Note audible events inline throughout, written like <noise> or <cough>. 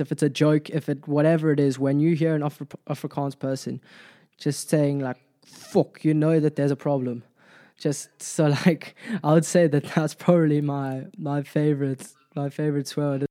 if it's a joke, if it whatever it is, when you hear an Afri- Afrikaans person just saying like "fuck," you know that there's a problem. Just so <laughs> like I would say that that's probably my my favorite my favorite swear word.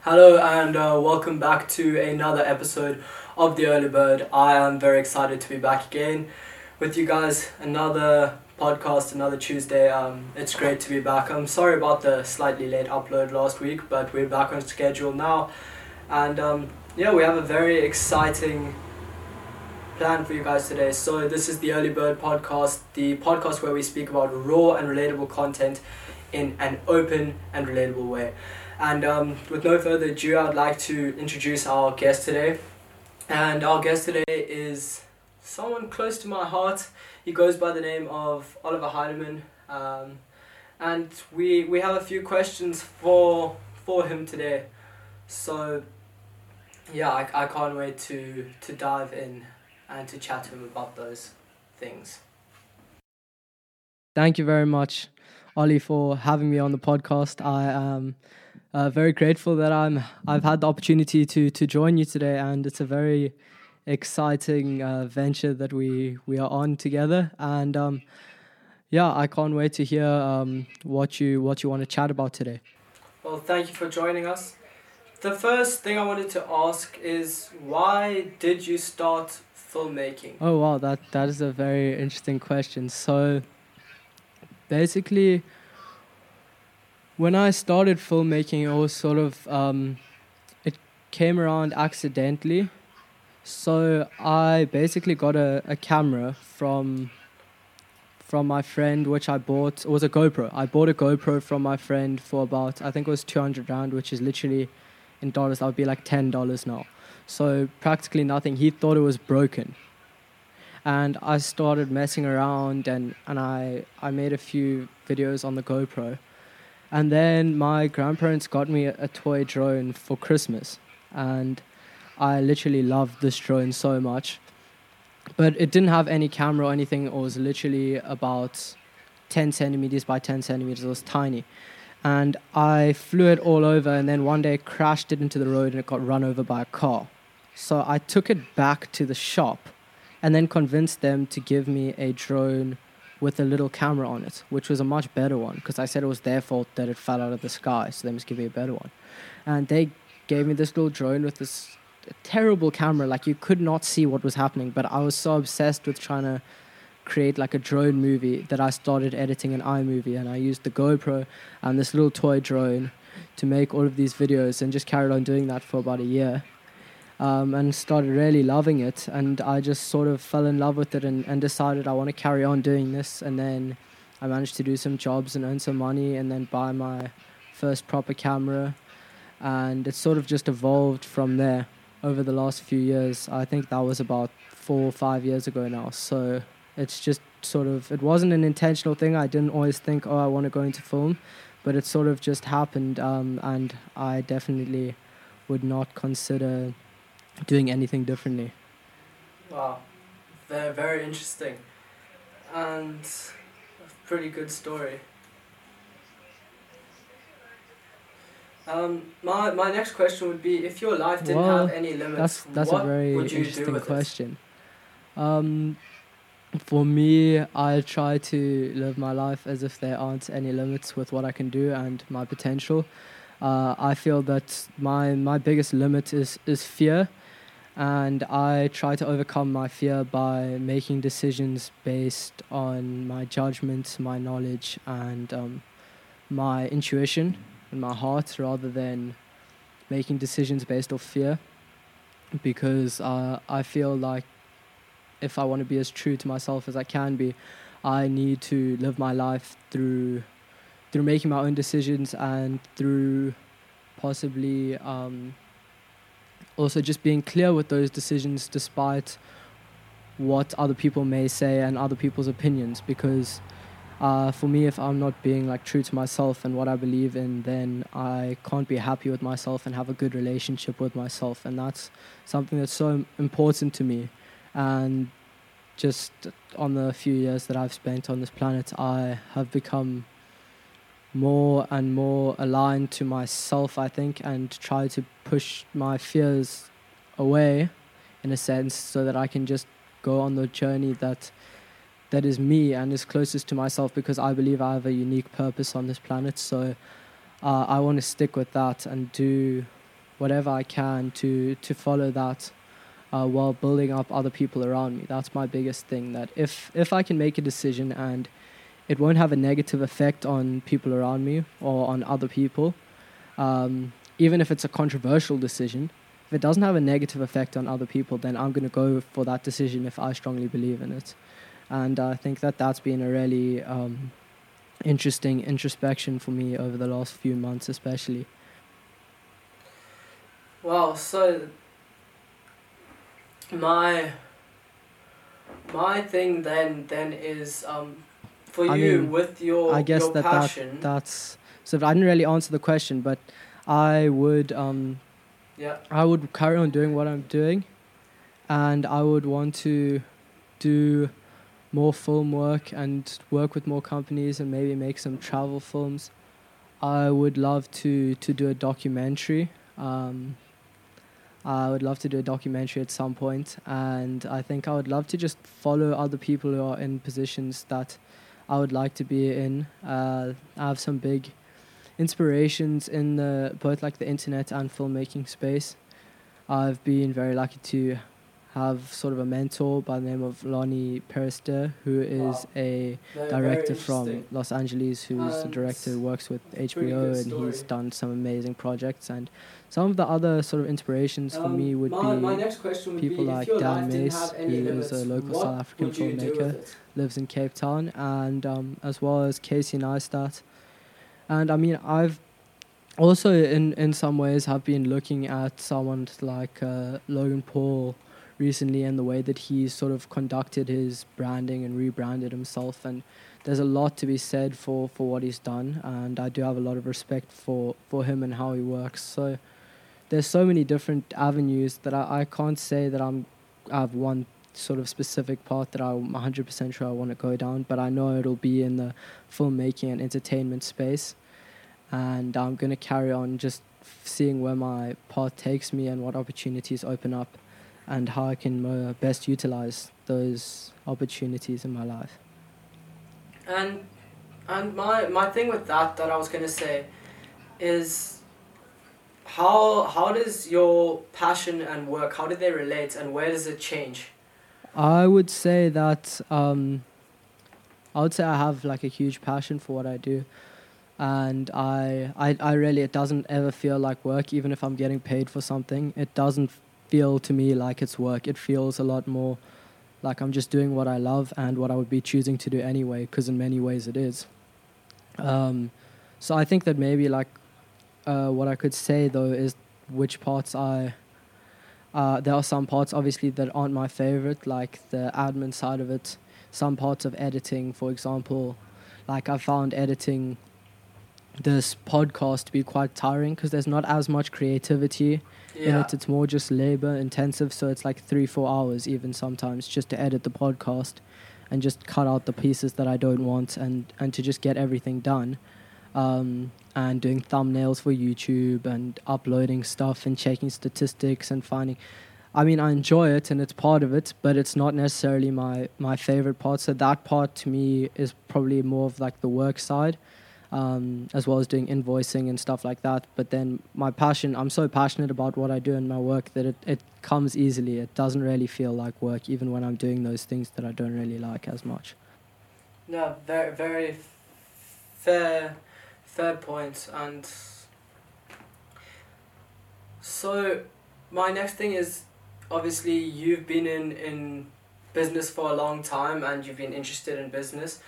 Hello and uh, welcome back to another episode of the Early Bird. I am very excited to be back again with you guys. Another podcast, another Tuesday. Um, it's great to be back. I'm sorry about the slightly late upload last week, but we're back on schedule now, and um, yeah, we have a very exciting plan for you guys today. So this is the Early Bird podcast, the podcast where we speak about raw and relatable content in an open and relatable way. And um, with no further ado, I'd like to introduce our guest today. And our guest today is someone close to my heart. He goes by the name of Oliver Heidemann. Um, and we, we have a few questions for, for him today. So, yeah, I, I can't wait to, to dive in and to chat to him about those things. Thank you very much, Ollie, for having me on the podcast. I am uh, very grateful that I'm I've had the opportunity to to join you today, and it's a very exciting uh, venture that we we are on together. And um, yeah, I can't wait to hear um, what you what you want to chat about today. Well, thank you for joining us. The first thing I wanted to ask is why did you start filmmaking? Oh wow, that that is a very interesting question. So basically when I started filmmaking, it was sort of um, it came around accidentally. So I basically got a, a camera from from my friend, which I bought. It was a GoPro. I bought a GoPro from my friend for about I think it was two hundred rand, which is literally in dollars that would be like ten dollars now. So practically nothing. He thought it was broken. And I started messing around and, and I, I made a few videos on the GoPro and then my grandparents got me a, a toy drone for Christmas. And I literally loved this drone so much. But it didn't have any camera or anything. It was literally about 10 centimeters by 10 centimeters. It was tiny. And I flew it all over and then one day crashed it into the road and it got run over by a car. So I took it back to the shop and then convinced them to give me a drone with a little camera on it, which was a much better one because I said it was their fault that it fell out of the sky, so they must give me a better one. And they gave me this little drone with this terrible camera, like you could not see what was happening, but I was so obsessed with trying to create like a drone movie that I started editing an iMovie and I used the GoPro and this little toy drone to make all of these videos and just carried on doing that for about a year um, and started really loving it. And I just sort of fell in love with it and, and decided I want to carry on doing this. And then I managed to do some jobs and earn some money and then buy my first proper camera. And it sort of just evolved from there over the last few years. I think that was about four or five years ago now. So it's just sort of, it wasn't an intentional thing. I didn't always think, oh, I want to go into film. But it sort of just happened. Um, and I definitely would not consider doing anything differently. Wow, they're very interesting, and a pretty good story. Um, my my next question would be if your life didn't well, have any limits, that's that's a very interesting question. Um, for me, I try to live my life as if there aren't any limits with what I can do and my potential. Uh, I feel that my my biggest limit is is fear and I try to overcome my fear by making decisions based on my judgment, my knowledge, and um, my intuition and my heart rather than making decisions based off fear. Because uh, I feel like if I want to be as true to myself as I can be, I need to live my life through through making my own decisions and through possibly um, also just being clear with those decisions despite what other people may say and other people's opinions because uh, for me if i'm not being like true to myself and what i believe in then i can't be happy with myself and have a good relationship with myself and that's something that's so important to me. And just on the few years that I've spent on this planet, I have become more and more aligned to myself, I think, and try to push my fears away in a sense so that I can just go on the journey that that is me and is closest to myself because I believe I have a unique purpose on this planet. So uh, I want to stick with that and do whatever I can to to follow that uh, while building up other people around me. That's my biggest thing. That if if I can make a decision and it won't have a negative effect on people around me or on other people, um, even if it's a controversial decision. If it doesn't have a negative effect on other people, then I'm going to go for that decision if I strongly believe in it. And I think that that's been a really um, interesting introspection for me over the last few months, especially. Well, so my my thing then then is um for I you mean, with your I guess your that, passion. that that's so. I didn't really answer the question, but I would um, yeah. I would carry on doing what I'm doing, and I would want to do more film work and work with more companies and maybe make some travel films. I would love to to do a documentary. Um, I would love to do a documentary at some point, and I think I would love to just follow other people who are in positions that I would like to be in. Uh, I have some big inspirations in the both like the internet and filmmaking space. I've been very lucky to have sort of a mentor by the name of Lonnie Perister, who is Wow. a Very- director from. Los Angeles, who's a director who works with HBO, and he's done some amazing projects. And some of the other sort of inspirations for Um, me would my, be my next question would people be like Dan Mace, who is a local South African would you do filmmaker. lives in Cape Town, and um, as well as Casey Neistat. And I mean, I've also in in some ways have been looking at someone like uh, Logan Paul recently and the way that he's sort of conducted his branding and rebranded himself and there's a lot to be said for, for what he's done and I do have a lot of respect for, for him and how he works. So there's so many different avenues that I, I can't say that I'm I have one sort of specific path that I'm 100% sure I want to go down, but I know it'll be in the filmmaking and entertainment space. And I'm going to carry on just seeing where my path takes me and what opportunities open up and how I can uh, best utilize those opportunities in my life. And and my my thing with that that I was gonna say is how how does your passion and work how do they relate and where does it change? I would say that um, I would say I have like a huge passion for what I do, and I, I I really it doesn't ever feel like work. Even if I'm getting paid for something, it doesn't feel to me like it's work. It feels a lot more like I'm just doing what I love and what I would be choosing to do anyway. Because in many ways it is. Um, so I think that maybe like uh, what I could say though is which parts I uh, there are some parts obviously that aren't my favorite, like the admin side of it. Some parts of editing, for example, like I found editing this podcast to be quite tiring because there's not as much creativity in it. It's more just labor intensive, so it's like three, four hours even sometimes just to edit the podcast and just cut out the pieces that I don't want and and to just get everything done. Um, and doing thumbnails for YouTube and uploading stuff and checking statistics and finding. I mean, I enjoy it and it's part of it, but it's not necessarily my my favorite part. So that part to me is probably more of like the work side, um, as well as doing invoicing and stuff like that. But then my passion, I'm so passionate about what I do in my work that it, it comes easily. It doesn't really feel like work, even when I'm doing those things that I don't really like as much. No, very very fair fair point and so my next thing is obviously you've been in in business for a long time and you've been interested in business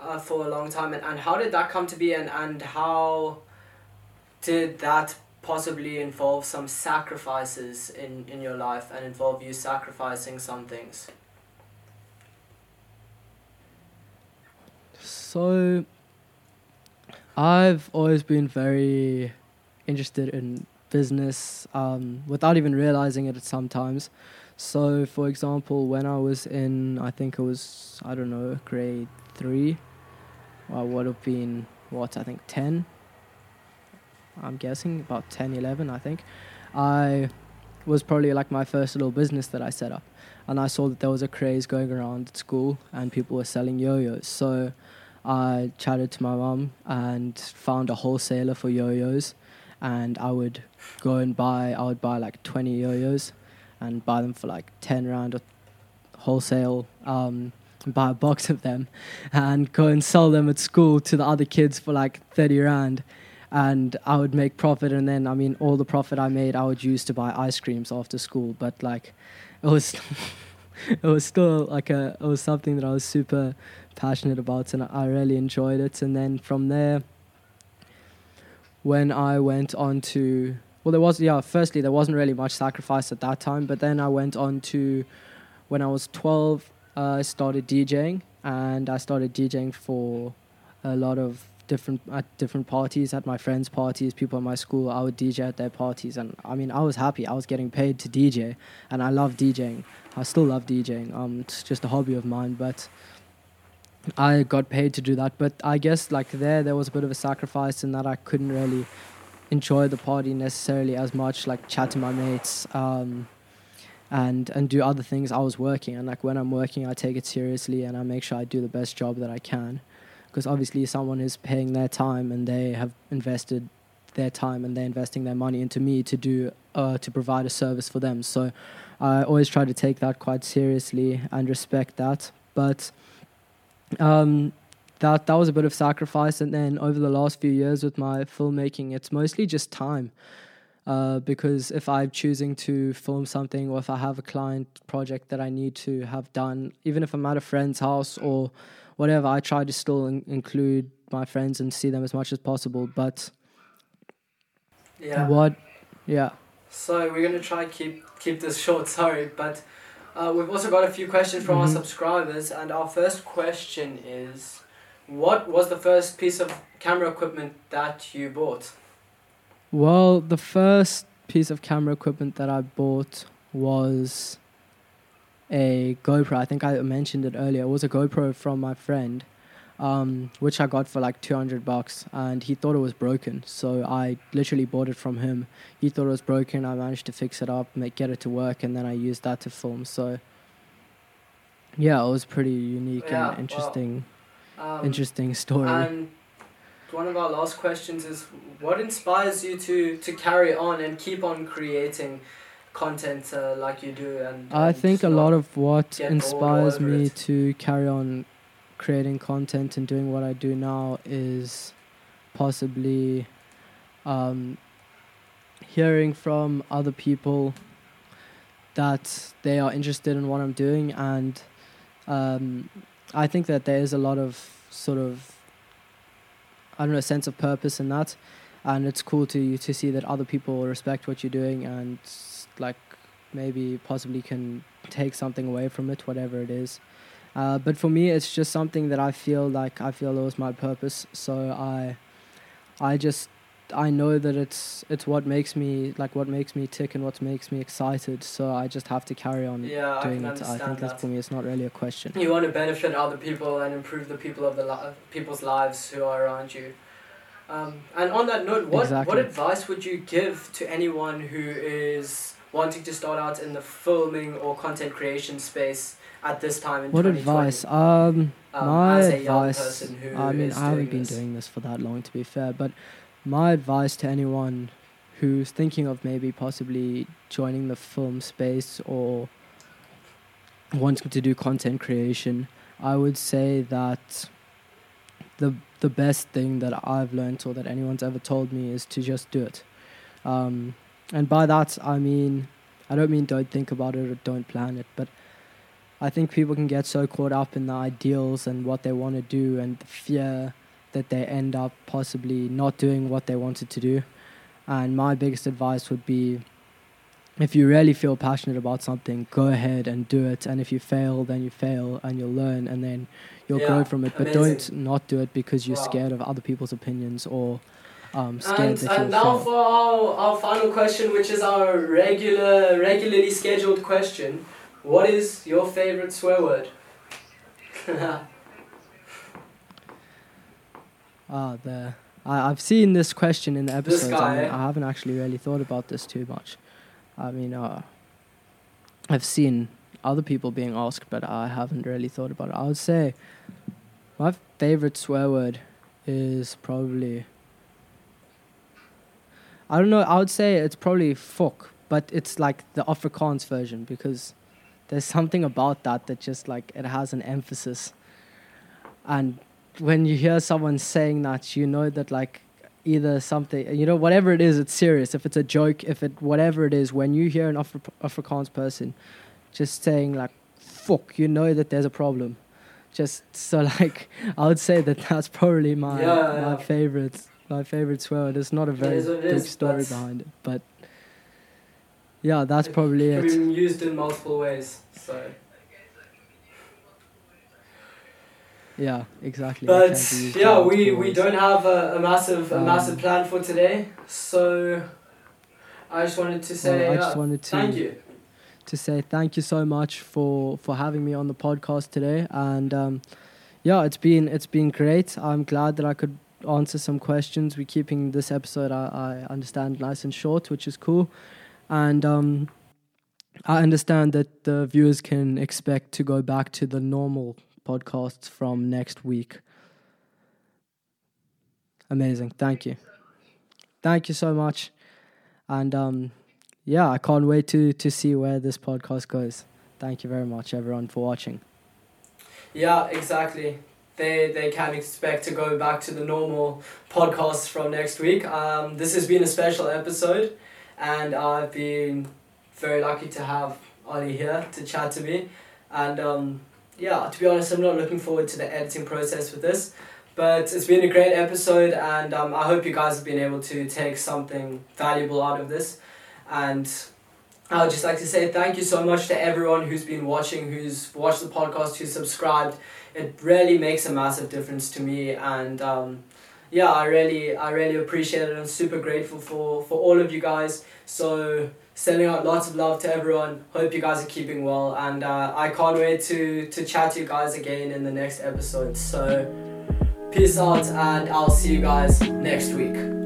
uh, for a long time and, and how did that come to be and, and how did that possibly involve some sacrifices in, in your life and involve you sacrificing some things So, I've always been very interested in business um, without even realizing it sometimes. So, for example, when I was in, I think it was, I don't know, grade three, I would have been, what, I think 10? I'm guessing about 10, 11, I think. I was probably like my first little business that I set up. And I saw that there was a craze going around at school and people were selling yo yo's. So I chatted to my mum and found a wholesaler for yo yo's. And I would go and buy, I would buy like 20 yo yo's and buy them for like 10 rand wholesale. Um, buy a box of them and go and sell them at school to the other kids for like 30 rand. And I would make profit and then I mean all the profit I made I would use to buy ice creams after school. But like it was <laughs> it was still like a it was something that I was super passionate about and I really enjoyed it. And then from there when I went on to well there was yeah firstly there wasn't really much sacrifice at that time but then I went on to when I was 12 uh, I started DJing and I started DJing for a lot of different at different parties, at my friends' parties, people at my school. I would DJ at their parties, and I mean, I was happy. I was getting paid to DJ, and I love DJing. I still love DJing. Um, it's just a hobby of mine, but I got paid to do that. But I guess like there, there was a bit of a sacrifice in that I couldn't really enjoy the party necessarily as much, like chat to my mates. Um, and and do other things. I was working, and like when I'm working, I take it seriously, and I make sure I do the best job that I can because obviously someone is paying their time and they have invested their time and they're investing their money into me to do uh, to provide a service for them. So I always try to take that quite seriously and respect that. But um, that that was a bit of sacrifice. And then over the last few years with my filmmaking, it's mostly just time. Uh, because if I'm choosing to film something or if I have a client project that I need to have done, even if I'm at a friend's house or whatever, I try to still in- include my friends and see them as much as possible. But yeah, what? Yeah. So we're gonna try keep keep this <laughs> short. Sorry, but uh, we've also got a few questions from Mhm. our subscribers, and our first question is, what was the first piece of camera equipment that you bought? Well, the first piece of camera equipment that I bought was a GoPro. I think I mentioned it earlier. It was a GoPro from my friend, um, which I got for like 200 bucks, and he thought it was broken. So I literally bought it from him. He thought it was broken. I managed to fix it up, make get it to work, and then I used that to film. So yeah, it was pretty unique Yeah, and interesting. Um, interesting story. One of our last questions is, what inspires you to to carry on and keep on creating content uh, like you do? And I and think a lot of what inspires me it. to carry on creating content and doing what I do now is possibly um, hearing from other people that they are interested in what I'm doing, and um, I think that there is a lot of sort of I don't know sense of purpose in that, and it's cool to to see that other people respect what you're doing and like maybe possibly can take something away from it, whatever it is. Uh, but for me, it's just something that I feel like I feel it was my purpose. So I, I just I know that it's it's what makes me like what makes me tick and what makes me excited. So I just have to carry on Yeah, doing can it. I think that's that. for me. It's not really a question. You want to benefit other people and improve the people of the li- people's lives who are around you. Um, and on that note, what what advice would you give to anyone who is wanting to start out in the filming or content creation space at this time in What 2020? advice? Um, Um, my as a young advice. I mean, I haven't been this. doing this for that long, to be fair. But my advice to anyone who's thinking of maybe possibly joining the film space or wanting to do content creation, I would say that the the best thing that I've learned or that anyone's ever told me is to just do it. Um, and by that I mean I don't mean don't think about it or don't plan it, but I think people can get so caught up in the ideals and what they want to do and the fear that they end up possibly not doing what they wanted to do. And my biggest advice would be if you really feel passionate about something, go ahead and do it. And if you fail, then you fail and you'll learn and then you'll grow from it. But amazing. don't not do it because you're Wow. scared of other people's opinions or um, scared And, that you'll and now fail. for our, our final question, which is our regular, regularly scheduled question. What is your favorite swear word? <laughs> Ah, the I, I've seen this question in the episodes. I, mean, eh? I haven't actually really thought about this too much. I mean, uh, I've seen other people being asked, but I haven't really thought about it. I would say my favorite swear word is probably. I don't know. I would say it's probably fuck, but it's like the Afrikaans version because there's something about that that just like it has an emphasis, and when you hear someone saying that, you know that like either something, you know, whatever it is, it's serious. If it's a joke, if it whatever it is, when you hear an Afri- Afrikaans person just saying like "fuck," you know that there's a problem. Just so <laughs> like I would say that that's probably my Yeah, my yeah. favorite my favorite swear word. There's not a very it big is, story behind it, but yeah, that's It probably it. be used in multiple ways. So, Yeah, exactly. but can be used in yeah, we, we don't have a, a massive a Um, massive plan for today. So, I just wanted to say Well, I just wanted to thank you. to say thank you so much for for having me on the podcast today and um, yeah it's been it's been great i'm glad that i could answer some questions we're keeping this episode i, I understand nice and short which is cool and um, i understand that the viewers can expect to go back to the normal podcasts from next week amazing thank you thank you so much and um, yeah, I can't wait to to see where this podcast goes. Thank you very much, everyone, for watching. Yeah, exactly. They they can expect to go back to the normal podcasts from next week. Um, this has been a special episode, and I've been very lucky to have Ollie here to chat to me. And um, yeah, to be honest, I'm not looking forward to the editing process with this, but it's been a great episode, and um, I hope you guys have been able to take something valuable out of this. And I would just like to say thank you so much to everyone who's been watching, who's watched the podcast, who's subscribed. It really makes a massive difference to me, and um, yeah, I really, I really appreciate it. I'm super grateful for for all of you guys. So sending out lots of love to everyone. Hope you guys are keeping well, and uh, I can't wait to to chat to you guys again in the next episode. So peace out, and I'll see you guys next week.